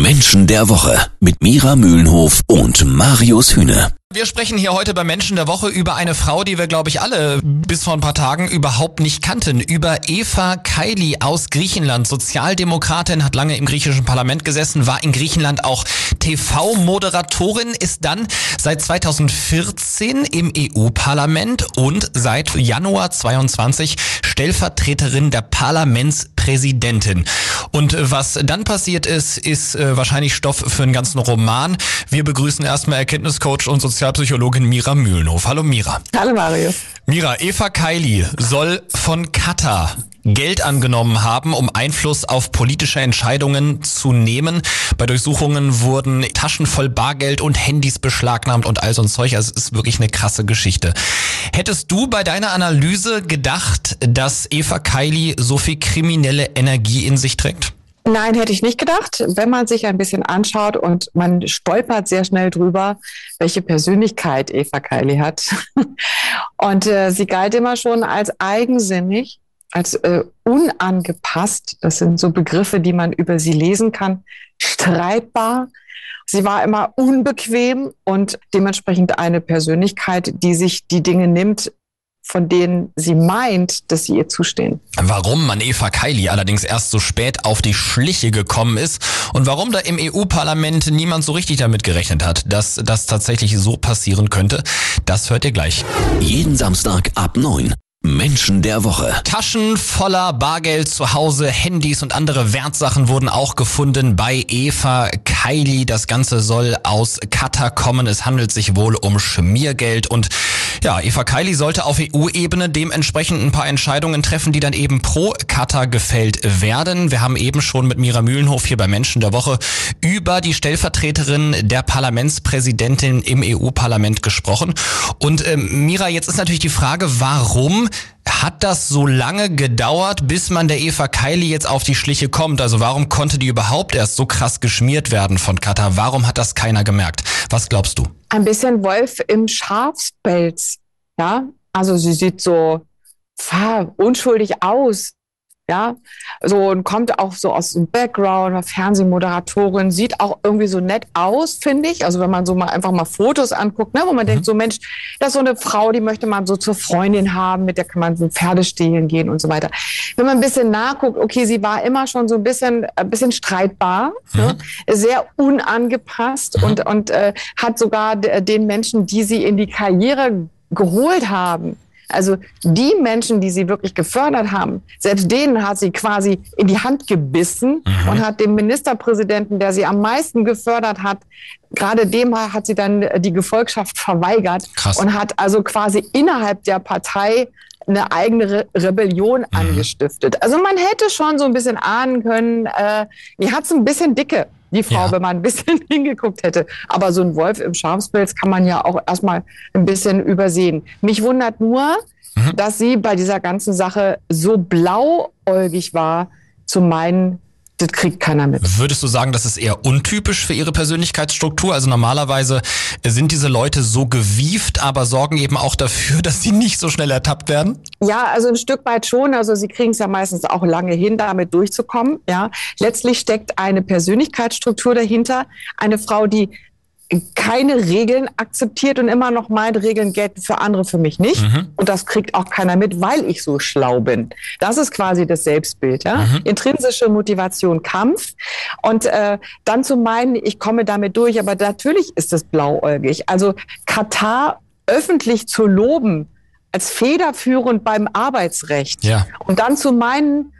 Menschen der Woche mit Mira Mühlenhof und Marius Hühne. Wir sprechen hier heute bei Menschen der Woche über eine Frau, die wir, glaube ich, alle bis vor ein paar Tagen überhaupt nicht kannten. Über Eva Kaili aus Griechenland. Sozialdemokratin, hat lange im griechischen Parlament gesessen, war in Griechenland auch TV-Moderatorin, ist dann seit 2014 im EU-Parlament und seit Januar 22 Stellvertreterin der Parlamentspräsidentin. Und was dann passiert ist, ist äh, wahrscheinlich Stoff für einen ganzen Roman. Wir begrüßen erstmal Erkenntniscoach und Sozial Sozialpsychologin Mira Mühlenhof. Hallo Mira. Hallo Marius. Mira, Eva Kaili soll von Katar Geld angenommen haben, um Einfluss auf politische Entscheidungen zu nehmen. Bei Durchsuchungen wurden Taschen voll Bargeld und Handys beschlagnahmt und all so ein Zeug. Also es ist wirklich eine krasse Geschichte. Hättest du bei deiner Analyse gedacht, dass Eva Kaili so viel kriminelle Energie in sich trägt? Nein, hätte ich nicht gedacht. Wenn man sich ein bisschen anschaut und man stolpert sehr schnell drüber, welche Persönlichkeit Eva Kaili hat. und äh, sie galt immer schon als eigensinnig, als äh, unangepasst. Das sind so Begriffe, die man über sie lesen kann. Streitbar. Sie war immer unbequem und dementsprechend eine Persönlichkeit, die sich die Dinge nimmt, von denen sie meint, dass sie ihr zustehen. Warum man Eva Kaili allerdings erst so spät auf die Schliche gekommen ist und warum da im EU-Parlament niemand so richtig damit gerechnet hat, dass das tatsächlich so passieren könnte, das hört ihr gleich. Jeden Samstag ab 9. Menschen der Woche. Taschen voller Bargeld zu Hause, Handys und andere Wertsachen wurden auch gefunden bei Eva Kaili. Das Ganze soll aus Katar kommen. Es handelt sich wohl um Schmiergeld und ja, Eva Kaili sollte auf EU-Ebene dementsprechend ein paar Entscheidungen treffen, die dann eben pro Katar gefällt werden. Wir haben eben schon mit Mira Mühlenhof hier bei Menschen der Woche über die Stellvertreterin der Parlamentspräsidentin im EU-Parlament gesprochen. Und äh, Mira, jetzt ist natürlich die Frage, warum hat das so lange gedauert, bis man der Eva Kaili jetzt auf die Schliche kommt? Also warum konnte die überhaupt erst so krass geschmiert werden von Katar? Warum hat das keiner gemerkt? Was glaubst du? Ein bisschen Wolf im Schafspelz. Ja, also sie sieht so unschuldig aus. Ja, so und kommt auch so aus dem Background, Fernsehmoderatorin, sieht auch irgendwie so nett aus, finde ich. Also wenn man so mal einfach mal Fotos anguckt, ne, wo man mhm. denkt, so Mensch, das ist so eine Frau, die möchte man so zur Freundin haben, mit der kann man so Pferdestehlen gehen und so weiter. Wenn man ein bisschen nachguckt, okay, sie war immer schon so ein bisschen, ein bisschen streitbar, ne, mhm. ne, sehr unangepasst mhm. und, und äh, hat sogar den Menschen, die sie in die Karriere geholt haben, also die Menschen, die sie wirklich gefördert haben, selbst denen hat sie quasi in die Hand gebissen mhm. und hat dem Ministerpräsidenten, der sie am meisten gefördert hat, gerade dem hat sie dann die Gefolgschaft verweigert Krass. und hat also quasi innerhalb der Partei eine eigene Re Rebellion mhm. angestiftet. Also man hätte schon so ein bisschen ahnen können, äh, die hat so ein bisschen dicke die Frau, ja. wenn man ein bisschen hingeguckt hätte. Aber so ein Wolf im Schafspelz kann man ja auch erstmal ein bisschen übersehen. Mich wundert nur, mhm. dass sie bei dieser ganzen Sache so blauäugig war, zu meinen, das kriegt keiner mit. Würdest du sagen, das ist eher untypisch für ihre Persönlichkeitsstruktur? Also normalerweise sind diese Leute so gewieft, aber sorgen eben auch dafür, dass sie nicht so schnell ertappt werden? Ja, also ein Stück weit schon. Also sie kriegen es ja meistens auch lange hin, damit durchzukommen. Ja, letztlich steckt eine Persönlichkeitsstruktur dahinter. Eine Frau, die keine Regeln akzeptiert und immer noch meint, Regeln gelten für andere, für mich nicht. Mhm. Und das kriegt auch keiner mit, weil ich so schlau bin. Das ist quasi das Selbstbild. Ja? Mhm. Intrinsische Motivation, Kampf. Und äh, dann zu meinen, ich komme damit durch, aber natürlich ist es blauäugig. Also Katar öffentlich zu loben, als federführend beim Arbeitsrecht. Ja. Und dann zu meinen,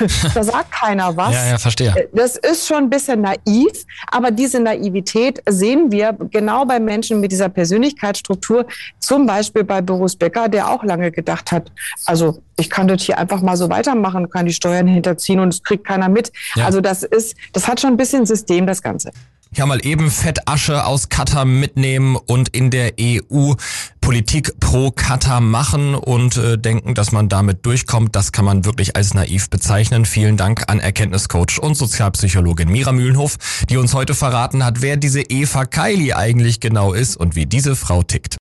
da sagt keiner was. Ja, ja, verstehe. Das ist schon ein bisschen naiv, aber diese Naivität sehen wir genau bei Menschen mit dieser Persönlichkeitsstruktur, zum Beispiel bei Boris Becker, der auch lange gedacht hat, also ich kann das hier einfach mal so weitermachen, kann die Steuern hinterziehen und es kriegt keiner mit. Ja. Also das ist, das hat schon ein bisschen System, das Ganze. Ja, mal eben Fettasche aus Katar mitnehmen und in der EU Politik pro Katar machen und äh, denken, dass man damit durchkommt. Das kann man wirklich als naiv bezeichnen. Vielen Dank an Erkenntniscoach und Sozialpsychologin Mira Mühlenhof, die uns heute verraten hat, wer diese Eva Kaili eigentlich genau ist und wie diese Frau tickt.